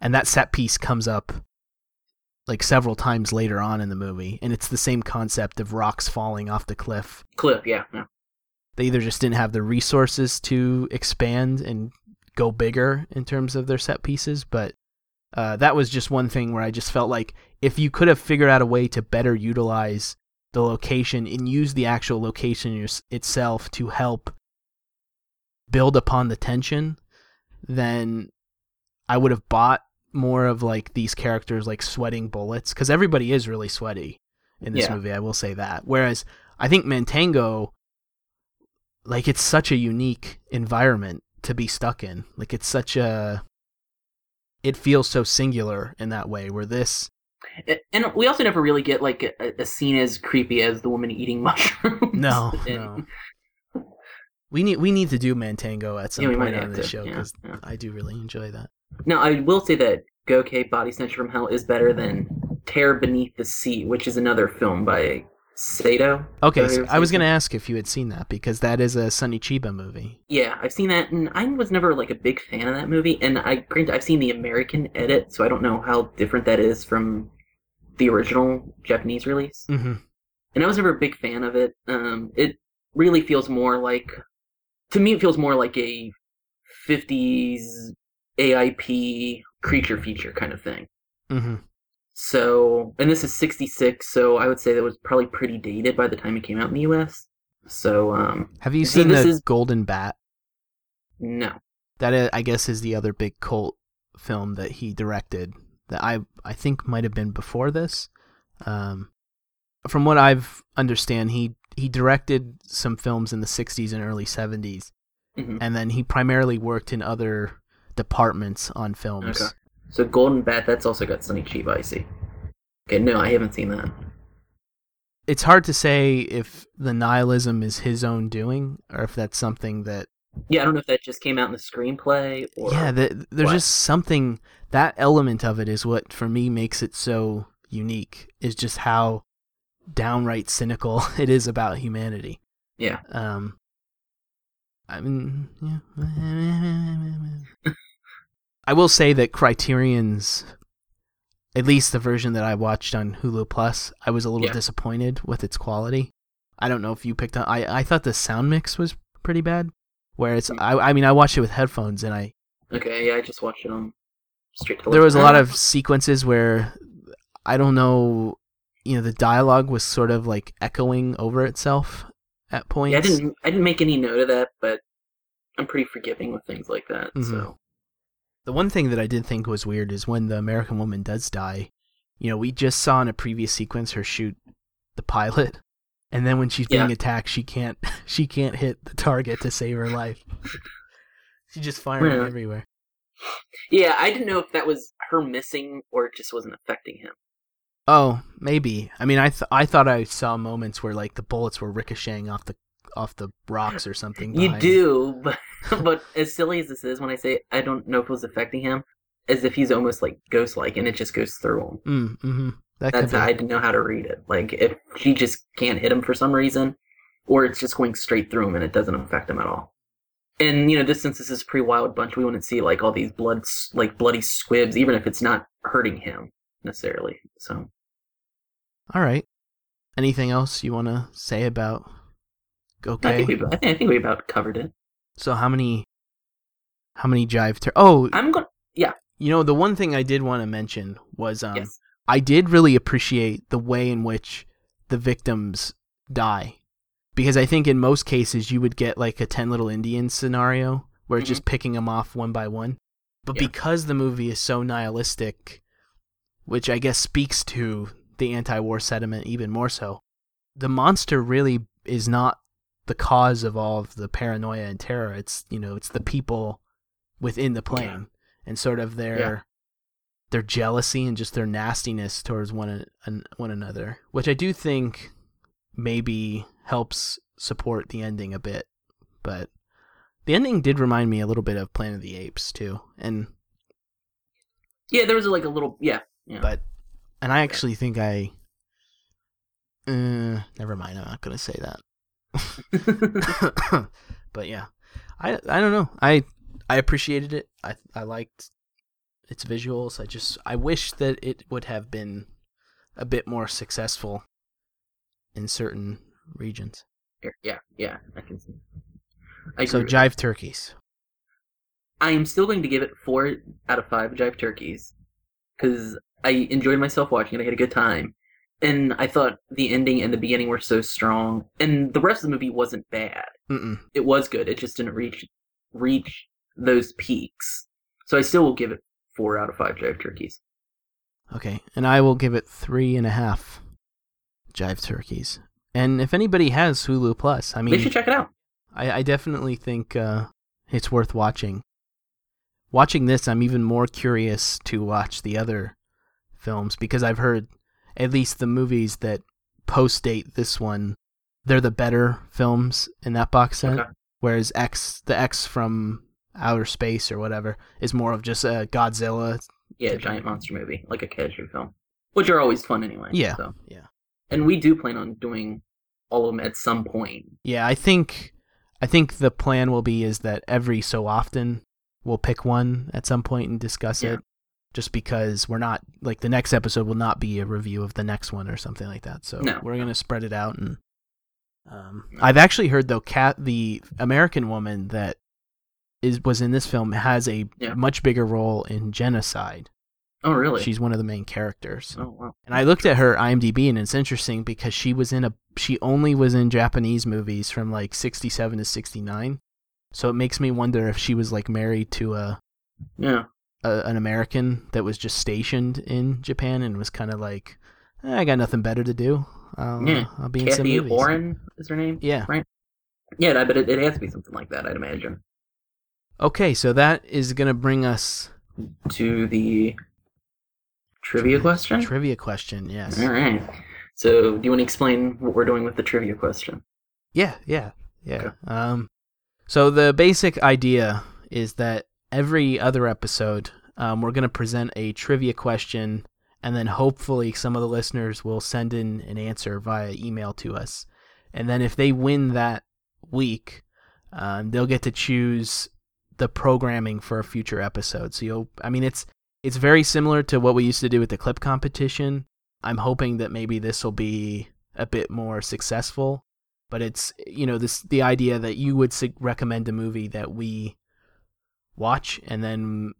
and that set piece comes up like several times later on in the movie, and it's the same concept of rocks falling off the cliff. clip. Yeah, no. They either just didn't have the resources to expand and go bigger in terms of their set pieces, but uh, that was just one thing where I just felt like if you could have figured out a way to better utilize the location and use the actual location itself to help build upon the tension, then I would have bought more of like these characters like sweating bullets because everybody is really sweaty in this Yeah. movie. I will say that. Whereas I think Matango, like it's such a unique environment to be stuck in. Like it's such a it feels so singular in that way where this And we also never really get like a, a scene as creepy as the woman eating mushrooms. no, no. We need we need to do Matango at some Yeah, point on this to, show because yeah. I do really enjoy that. Now, I will say that Goke Body Snatcher from Hell is better than Terror Beneath the Sea, which is another film by Sato. Okay, so I was gonna ask if you had seen that because that is a Sonny Chiba movie. Yeah, I've seen that, and I was never like a big fan of that movie. And I granted, I've seen the American edit, so I don't know how different that is from the original Japanese release. Mm-hmm. And I was never a big fan of it. Um, it really feels more like, to me, it feels more like a '50s AIP creature feature kind of thing. Mm-hmm. So, and this is 66, so I would say that was probably pretty dated by the time it came out in the US. So, um, Have you See, seen the is- Golden Bat? no. That I guess is the other big cult film that he directed that I I think might have been before this. Um, from what I've understand, he he directed some films in the '60s and early '70s, Mhm. and then he primarily worked in other departments on films. Okay. So, Golden Bat, that's also got Sonny Chiba, I see. Okay, no, I haven't seen that. It's hard to say if the nihilism is his own doing or if that's something that Yeah, I don't know if that just came out in the screenplay or. yeah, the, there's what? just something that element of it is what for me makes it so unique. Is just how downright cynical it is about humanity. Yeah. Um, I mean, yeah. I will say that Criterion's, at least the version that I watched on Hulu Plus, I was a little Yeah. disappointed with its quality. I don't know if you picked up. I I thought the sound mix was pretty bad. Where it's, I I mean, I watched it with headphones and I Okay, yeah, I just watched it on straight to there was a lot of sequences where I don't know, you know, the dialogue was sort of like echoing over itself at points. Yeah, I didn't. I didn't make any note of that, but I'm pretty forgiving with things like that. Mhm. So The one thing that I did think was weird is when the American woman does die. You know, we just saw in a previous sequence her shoot the pilot, and then when she's being Yeah. attacked, she can't she can't hit the target to save her life. She's just firing everywhere. yeah, I didn't know if that was her missing or it just wasn't affecting him. Oh, maybe. I mean, I th- I thought I saw moments where like the bullets were ricocheting off the off the rocks or something. You do, but but as silly as this is, when I say I don't know if it was affecting him, as if he's almost like ghost-like, and it just goes through him. Mm, mm-hmm. That That's how I didn't know how to read it. Like if she just can't hit him for some reason, or it's just going straight through him and it doesn't affect him at all. And you know, this since this is a pre Wild Bunch, we wouldn't see like all these blood, like bloody squibs, even if it's not hurting him necessarily. So All right. Anything else you want to say about I Okay? think we, I think, I think we about covered it. So how many how many jive tur- Oh, I'm going. Yeah. You know the one thing I did want to mention was um yes. I did really appreciate the way in which the victims die. Because I think in most cases you would get like a 10 little Indians scenario where it's just picking them off one by one. But Mm-hmm. Yeah. because the movie is so nihilistic, which I guess speaks to the anti war sentiment even more so, the monster really is not the cause of all of the paranoia and terror. It's, you know, it's the people within the plane and sort of their Yeah. their jealousy and just their nastiness towards one an, one another, which I do think maybe helps support the ending a bit. But the ending did remind me a little bit of Planet of the Apes too, and Yeah, there was like a little. Yeah. yeah. but and I actually think I. Uh, never mind. I'm not gonna say that. but yeah, I I don't know. I I appreciated it. I I liked its visuals. I just I wish that it would have been a bit more successful in certain regions. yeah, yeah, I can see. I So jive turkeys. I am still going to give it four out of five jive turkeys because I enjoyed myself watching it. I had a good time, and I thought the ending and the beginning were so strong, and the rest of the movie wasn't bad. Mm-mm. It was good. It just didn't reach reach those peaks. So I still will give it four out of five jive turkeys. Okay, and I will give it three and a half jive turkeys. And if anybody has Hulu Plus, I mean, they should check it out. I, I definitely think uh, it's worth watching. Watching this, I'm even more curious to watch the other films because I've heard at least the movies that post date this one, they're the better films in that box set. Okay. Whereas X, the X from outer space or whatever, is more of just a Godzilla. Yeah, giant monster movie, like a kaiju film, which are always fun anyway. Yeah. So. Yeah. And we do plan on doing all of them at some point. Yeah, I think I think the plan will be is that every so often we'll pick one at some point and discuss Yeah. it. Just because we're not like the next episode will not be a review of the next one or something like that. So No. we're gonna spread it out and um, No. I've actually heard though cat the American woman that is was in this film has a Yeah. much bigger role in genocide. Oh, really? She's one of the main characters. Oh, wow. And I looked at her IMDb and it's interesting because she was in a she only was in Japanese movies from like 67 to 69. So it makes me wonder if she was like married to a, Yeah. A an American that was just stationed in Japan and was kind of like "Eh, I got nothing better to do. I'll, Yeah. I'll be in some Kathy movies. Oren is her name? Yeah. Right. Yeah, I bet it, it has to be something like that, I'd imagine. Okay, so that is going to bring us To the trivia question? trivia question. Yes. All right. So, do you want to explain what we're doing with the trivia question? Yeah, yeah, yeah. Okay. Um, so the basic idea is that every other episode, um, we're going to present a trivia question, and then hopefully some of the listeners will send in an answer via email to us, and then if they win that week, um, they'll get to choose the programming for a future episode. So you'll, I mean, it's it's very similar to what we used to do with the clip competition. I'm hoping that maybe this will be a bit more successful but it's you know this the idea that you would recommend a movie that we watch and then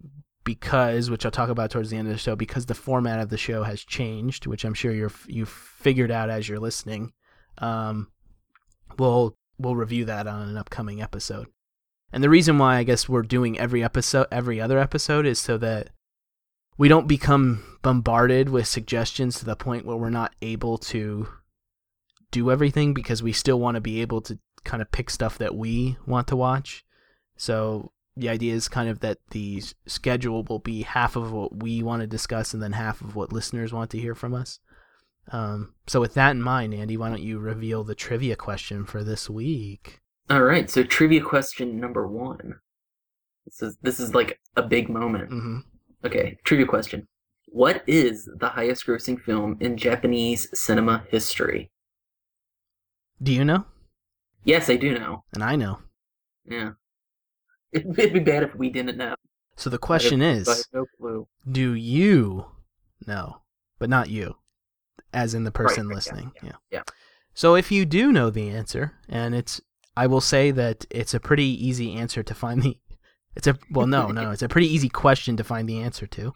because which I'll talk about towards the end of the show because the format of the show has changed which I'm sure you're you've figured out as you're listening um we'll we'll review that on an upcoming episode and the reason why I guess we're doing every episode every other episode is so that we don't become bombarded with suggestions to the point where we're not able to do everything because we still want to be able to kind of pick stuff that we want to watch. So the idea is kind of that the schedule will be half of what we want to discuss and then half of what listeners want to hear from us. Um, so with that in mind, Andy, why don't you reveal the trivia question for this week? All right. So, trivia question number one. This is this is like a big moment. hmm Okay. Trivia question. What is the highest grossing film in Japanese cinema history? Do you know? Yes, I do know. And I know. Yeah. It'd, be bad if we didn't know. So the question I have- is, I have no clue. do you know? But not you, as in the person right, yeah, listening. yeah, yeah. yeah. So if you do know the answer, and it's, I will say that it's a pretty easy answer to find the, it's a well, no, no, it's a pretty easy question to find the answer to.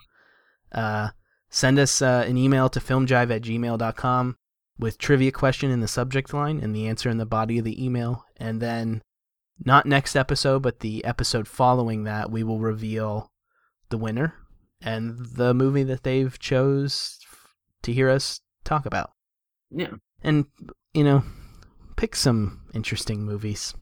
Uh, send us uh, an email to filmjive at gmail.com with trivia question in the subject line and the answer in the body of the email, and then not next episode, but the episode following that, we will reveal the winner and the movie that they've chose to hear us talk about. Yeah. And you know, pick some interesting movies.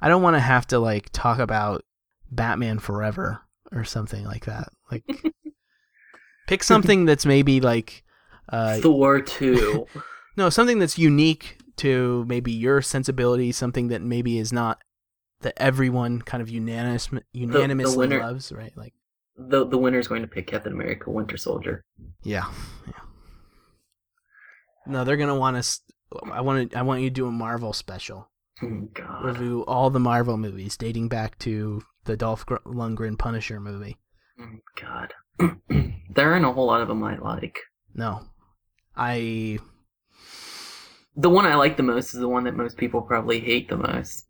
I don't want to have to like talk about Batman Forever or something like that. Like pick something that's maybe like uh Thor 2. no, something that's unique to maybe your sensibility, something that maybe is not that everyone kind of unanimous unanimously winner- loves, right? Like the the winner is going to pick Captain America Winter Soldier. Yeah, yeah. No, they're gonna want us. I want to. I want you to do a Marvel special. Oh, God. Review all the Marvel movies dating back to the Dolph Lundgren Punisher movie. Oh, God. there aren't a whole lot of them I like. No, I. The one I like the most is the one that most people probably hate the most.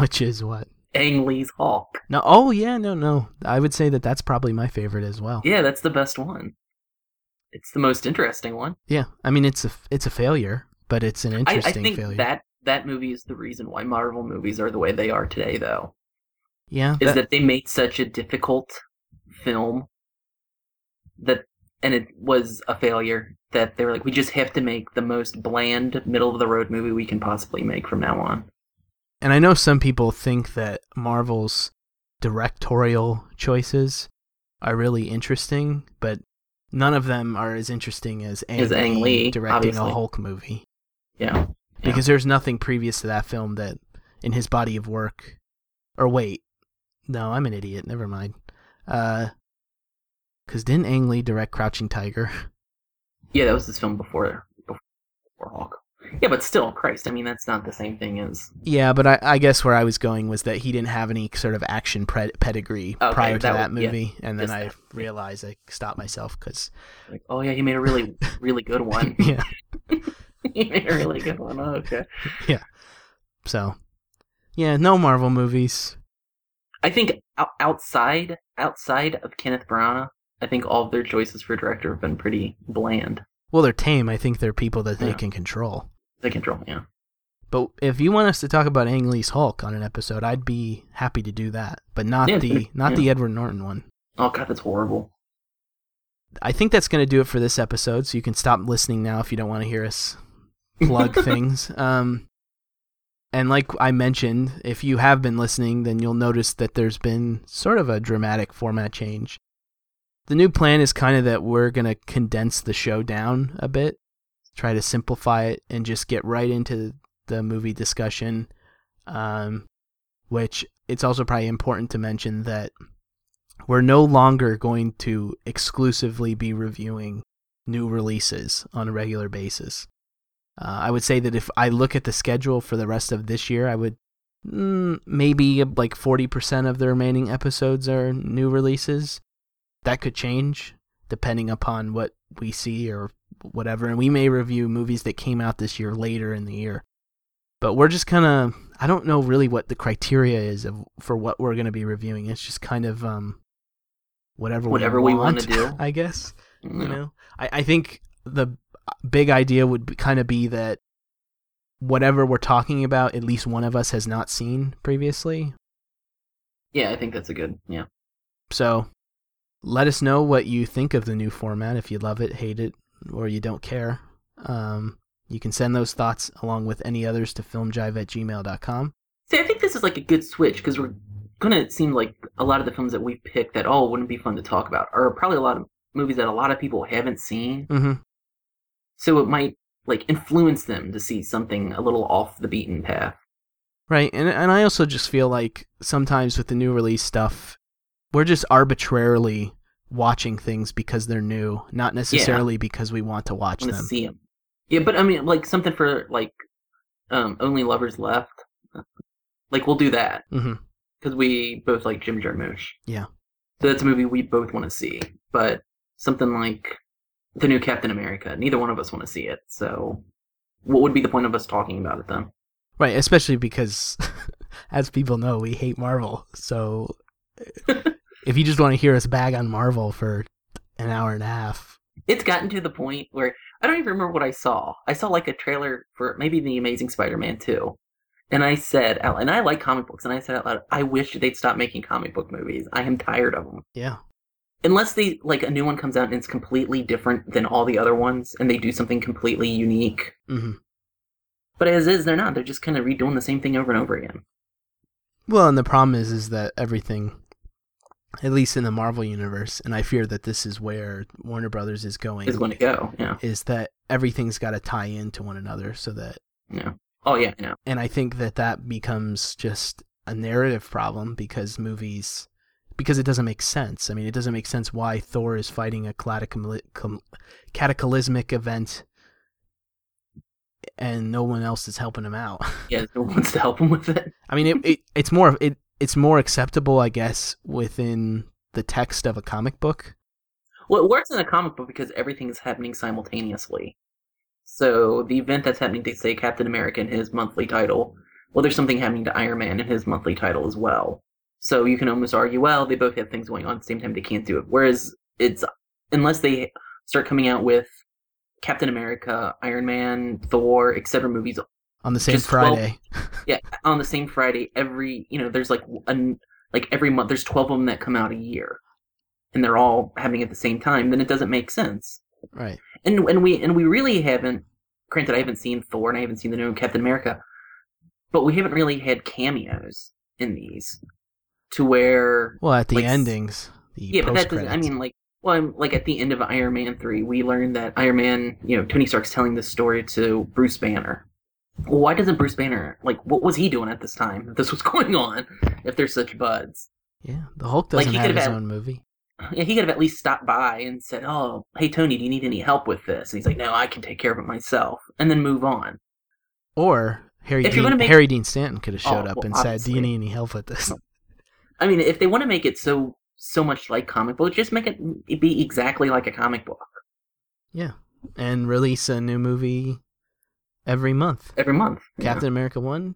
Which is what? Ang Lee's Hulk. No. Oh yeah. No. No. I would say that that's probably my favorite as well. Yeah, that's the best one. It's the most interesting one. Yeah. I mean, it's a it's a failure, but it's an I, I interesting think failure. that that movie is the reason why Marvel movies are the way they are today, though. yeah. Is that they made such a difficult film that, and it was a failure that they were like, we just have to make the most bland, middle of the road movie we can possibly make from now on. and I know some people think that Marvel's directorial choices are really interesting, but none of them are as interesting as Ang, As Ang Lee, directing obviously. a Hulk movie. Yeah. Because there's nothing previous to that film that in his body of work or wait. No, I'm an idiot. Never mind. Uh cuz didn't Ang Lee direct Crouching Tiger? Yeah, that was his film before before Hulk. Yeah, but still, Christ, I mean that's not the same thing as Yeah, but I, I guess where I was going was that he didn't have any sort of action pre- pedigree Okay, prior to that that, would- yeah, movie, and then I that. realized I stopped myself because like, oh yeah, he made a really really good one. yeah. he made a really good one. Oh, okay. Yeah. So yeah, no Marvel movies. I think outside outside of Kenneth Branagh, I think all of their choices for director have been pretty bland. Well, they're tame. I think they're people that they Yeah. can control. They control, yeah. But if you want us to talk about Ang Lee's Hulk on an episode, I'd be happy to do that. But not Yeah, the not yeah. the Edward Norton one. Oh god, that's horrible. I think that's going to do it for this episode. So you can stop listening now if you don't want to hear us plug things. Um, and like I mentioned, if you have been listening, then you'll notice that there's been sort of a dramatic format change. The new plan is kind of that we're going to condense the show down a bit, try to simplify it, and just get right into the movie discussion. Um, which it's also probably important to mention that we're no longer going to exclusively be reviewing new releases on a regular basis. Uh, I would say that if I look at the schedule for the rest of this year, I would mm, maybe like 40% of the remaining episodes are new releases. That could change depending upon what we see or whatever. And we may review movies that came out this year later in the year. But we're just kind of, I don't know really what the criteria is of, for what we're going to be reviewing. It's just kind of um, whatever, Whatever we want, wanna do. I guess you know I, I think the big idea would kind of be that whatever we're talking about at least one of us has not seen previously Yeah, I think that's a good yeah. so let us know what you think of the new format if you love it hate it or you don't care um, you can send those thoughts along with any others to filmjive at gmail.com See, I think this is like a good switch because we're gonna seem like a lot of the films that we picked that oh wouldn't be fun to talk about are probably a lot of movies that a lot of people haven't seen. mm-hmm. So it might like influence them to see something a little off the beaten path. Right, and and I also just feel like sometimes with the new release stuff, we're just arbitrarily watching things because they're new, not necessarily because we want to watch I want to them. see them. Yeah, but I mean, like something for like um, Only Lovers Left. Like we'll do that because we both like Jim Jarmusch. Yeah. So that's a movie we both want to see. But something like the new Captain America, neither one of us want to see it. So what would be the point of us talking about it then? Right, especially because, as people know, we hate Marvel. So if you just want to hear us bag on Marvel for an hour and a half, It's gotten to the point where I don't even remember what I saw. I saw like a trailer for maybe the Amazing Spider-Man 2. And I said out and I like comic books and I said out loud, I wish they'd stop making comic book movies. I am tired of them. yeah, Unless they like a new one comes out and it's completely different than all the other ones and they do something completely unique. hmm But as is, they're not. They're just kind of redoing the same thing over and over again. Well, and the problem is, is that everything, at least in the Marvel universe, and I fear that this is where Warner Brothers is going, Is going to go. Yeah. is that everything's got to tie into one another so that Yeah. Oh yeah, I know. and I think that that becomes just a narrative problem because movies because it doesn't make sense. I mean, it doesn't make sense why Thor is fighting a cataclysmic event and no one else is helping him out. Yeah, no one wants to help him with it. I mean, it, it it's more of it it's more acceptable, I guess, within the text of a comic book. Well, it works in a comic book because everything is happening simultaneously. So the event that's happening to say Captain America in his monthly title, well, there's something happening to Iron Man in his monthly title as well. So you can almost argue, well, they both have things going on at the same time. They can't do it. Whereas it's unless they start coming out with Captain America, Iron Man, Thor, etc. movies On the same Just 12 Friday. yeah, on the same Friday every you know there's like an like every month there's 12 of them that come out a year and they're all happening at the same time then it doesn't make sense right. and and we and we really haven't granted I haven't seen Thor and I haven't seen the new Captain America but we haven't really had cameos in these to where Well, at the Like endings, the yeah, but that doesn't. I mean, like, well, I'm, like at the end of Iron Man three, we learned that Iron Man, you know, Tony Stark's telling this story to Bruce Banner. Well, why doesn't Bruce Banner like what was he doing at this time? If this was going on, if they're such buds, yeah, the Hulk like, doesn't he have his own movie. yeah, he could have at least stopped by and said, "Oh, hey Tony, do you need any help with this?" And he's like, "No, I can take care of it myself," and then move on. Or Harry If you're Dean, gonna make- Harry Dean Stanton could have oh, showed Oh, up well, and said, "Do you need any help with this?" I mean, if they want to make it so so much like comic book, just make it be exactly like a comic book yeah, and release a new movie every month. every month. Captain America one,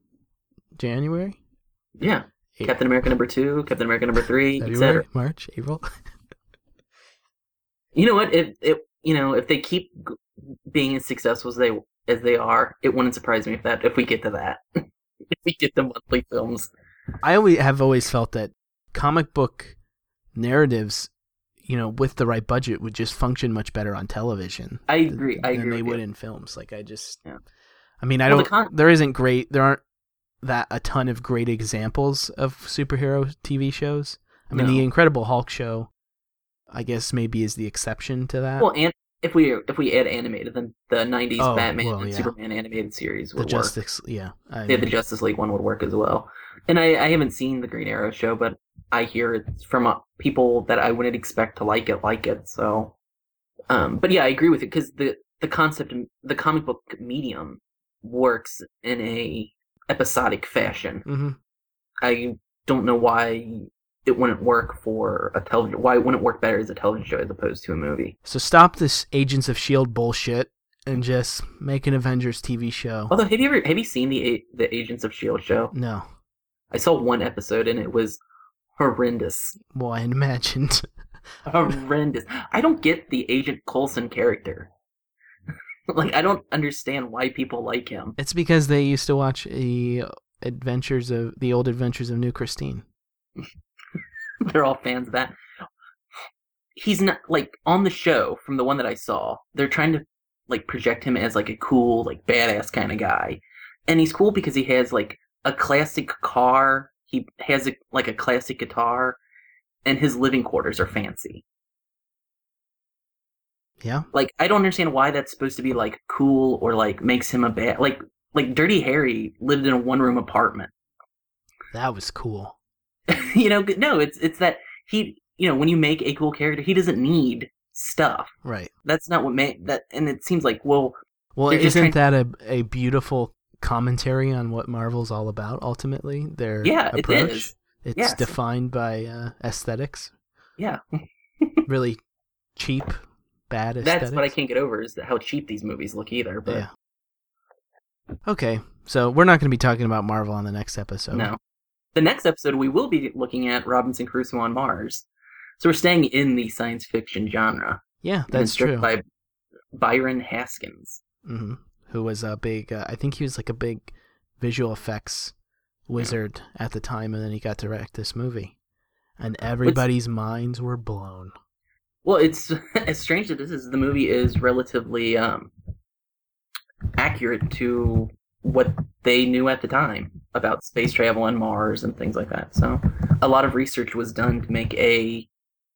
January, yeah, A- Captain America number two, Captain America number three, etc. March, April. You know what? If it you know if they keep being as successful as they as they are, it wouldn't surprise me if that if we get to that. if we get the monthly films. I always have always felt that comic book narratives, you know, with the right budget, would just function much better on television. I agree. I agree. than they would you. in films. Like I just, Yeah. I mean, I Well, don't. con- there isn't great. There aren't that a ton of great examples of superhero TV shows. I mean, No. the Incredible Hulk show, I guess maybe is the exception to that. Well, and if we if we add animated, then the '90s Oh, Batman well, and yeah. Superman animated series the work. Justice, yeah, I Yeah, the Justice League one would work as well. And I, I haven't seen the Green Arrow show, but I hear it's from uh, people that I wouldn't expect to like it, like it. So, um, but yeah, I agree with it because the the concept, in- the comic book medium, works in a episodic fashion. mhm. I don't know why it wouldn't work for a television. Why it wouldn't work better as a television show as opposed to a movie. So stop this Agents of Shield bullshit and just make an Avengers TV show. Although, have you ever have you seen the the Agents of Shield show? No, I saw one episode and it was horrendous. well, I imagined. horrendous. I don't get the Agent Coulson character. like I don't understand why people like him. It's because they used to watch the adventures of the old adventures of New Christine. They're all fans of that. He's not like on the show from the one that I saw. They're trying to like project him as like a cool, like badass kind of guy, and he's cool because he has like a classic car. He has a, like a classic guitar, and his living quarters are fancy. Yeah, like I don't understand why that's supposed to be like cool or like makes him a bad like like Dirty Harry lived in a one room apartment. that was cool. you know, no, it's it's that he you know when you make a cool character, he doesn't need stuff. Right. That's not what made that, and it seems like well, Well, isn't that a a beautiful commentary on what Marvel's all about? Ultimately, their yeah, it approach. is. It's Yes. defined by uh, aesthetics. Yeah, Really cheap, bad aesthetics. that's what I can't get over is how cheap these movies look either. But Yeah. Okay, so we're not going to be talking about Marvel on the next episode. no, the next episode we will be looking at Robinson Crusoe on Mars. So we're staying in the science fiction genre. Yeah, that's true. By Byron Haskins. hmm Who was a big? Uh, I think he was like a big visual effects wizard at the time, and then he got to direct this movie, and everybody's minds were blown. Well, it's as strange as this is. The movie is relatively um, accurate to what they knew at the time about space travel and Mars and things like that. So, a lot of research was done to make a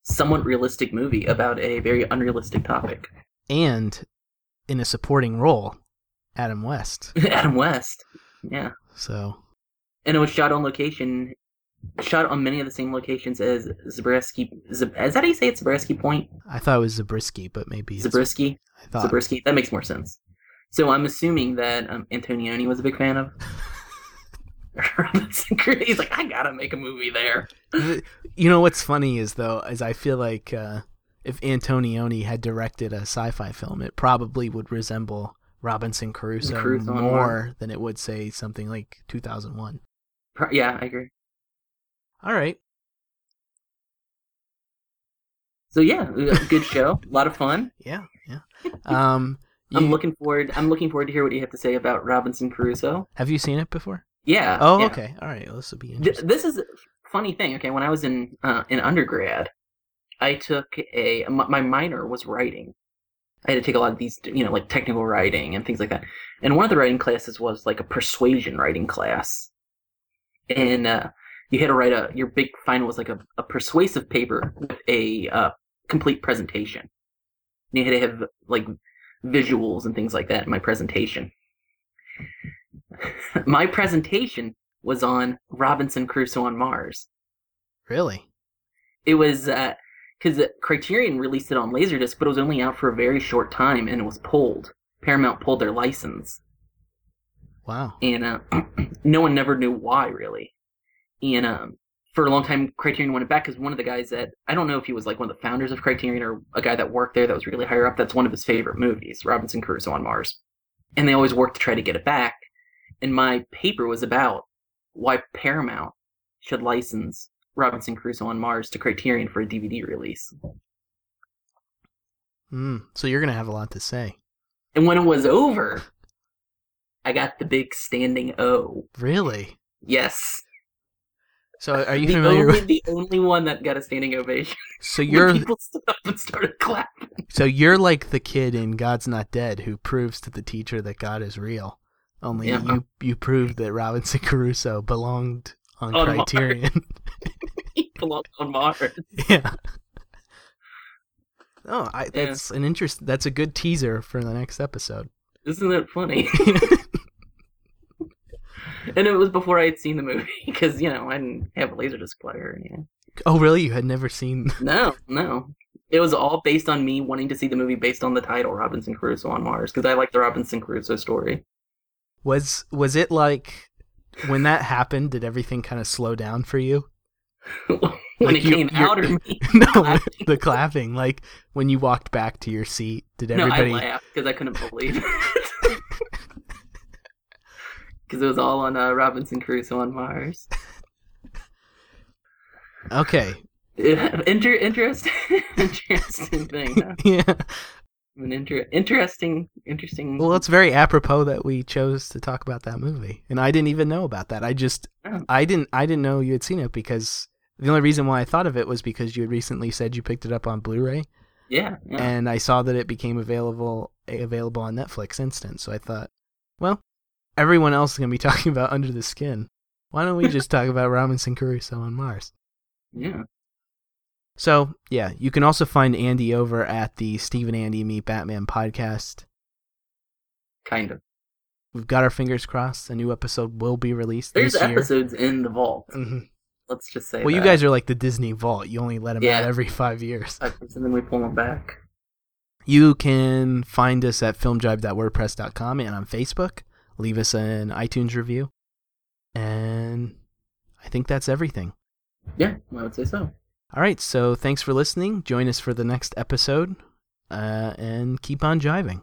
somewhat realistic movie about a very unrealistic topic. And in a supporting role, Adam West. Adam West, yeah, So and it was shot on location, shot on many of the same locations as Zabriskie. Zab- is that how you say it? Zabriskie Point? I thought it was Zabriskie, but maybe Zabriskie. I thought Zabriskie. That makes more sense. So I'm assuming that um, Antonioni was a big fan of Robinson He's like, I gotta make a movie there. You know what's funny is though, is I feel like uh, if Antonioni had directed a sci-fi film, it probably would resemble Robinson Crusoe, Crusoe more than it would say something like 2001. Yeah, I agree. All right. So yeah, good show, a lot of fun. Yeah, yeah. Um, I'm looking forward. I'm looking forward to hear what you have to say about Robinson Crusoe. Have you seen it before? Yeah. Oh, yeah. okay. All right. Well, this will be Th- interesting. this is a funny thing. Okay, when I was in uh, in undergrad, I took a my my minor was writing, I had to take a lot of these, you know, like technical writing and things like that. And one of the writing classes was like a persuasion writing class, and uh, you had to write a your big final was like a, a persuasive paper with a uh, complete presentation. And you had to have like visuals and things like that in my presentation. my presentation was on Robinson Crusoe on Mars. Really? It was because uh, Criterion released it on Laserdisc, but it was only out for a very short time, and it was pulled. Paramount pulled their license. Wow. And uh, no one never knew why, really. And um, for a long time, Criterion went back because one of the guys that I don't know if he was like one of the founders of Criterion or a guy that worked there that was really higher up. That's one of his favorite movies, Robinson Crusoe on Mars. And they always worked to try to get it back. And my paper was about why Paramount should license Robinson Crusoe on Mars to Criterion for a DVD release. Mm, so you're gonna have a lot to say. And when it was over, I got the big standing O. Really? Yes. So are you the familiar only, with? the only one that got a standing ovation? So you're people stood up and started clapping. so you're like the kid in God's Not Dead who proves to the teacher that God is real. Only Yeah. you you proved that Robinson Crusoe belonged on On Criterion. He belonged on Mars. yeah. Oh, I, that's an interest. That's a good teaser for the next episode. Isn't that funny? And it was before I had seen the movie because you know I didn't have a laserdisc player. You know. oh, really? You had never seen? No, no. It was all based on me wanting to see the movie based on the title Robinson Crusoe on Mars because I like the Robinson Crusoe story. Was was it like when that happened? Did everything kind of slow down for you? when Like it you- came out or me no, clapping? the clapping. Like when you walked back to your seat, did No, everybody? I laughed because I couldn't believe it. Because it was all on uh, Robinson Crusoe on Mars. Okay. Yeah, Inter- interesting, interesting thing. Huh? Yeah. An inter- interesting, interesting. Well, it's very apropos that we chose to talk about that movie, and I didn't even know about that. I just, Oh. I didn't, I didn't know you had seen it because the only reason why I thought of it was because you had recently said you picked it up on Blu-ray, yeah, yeah. and I saw that it became available available on Netflix instant. So I thought, well, everyone else is gonna be talking about Under the Skin. Why don't we just talk about Robinson Crusoe on Mars? yeah. So yeah, you can also find Andy over at the Steve and Andy Meet Batman podcast. Kind of. We've got our fingers crossed. A new episode will be released There's this year. episodes in the vault. hmm Let's just say. Well, you guys are like the Disney Vault. You only let them out every five years. And then we pull them back. You can find us at filmjive.wordpress.com and on Facebook. Leave us an iTunes review. And I think that's everything. Yeah, I would say so. All right, so thanks for listening. Join us for the next episode uh, and keep on jiving.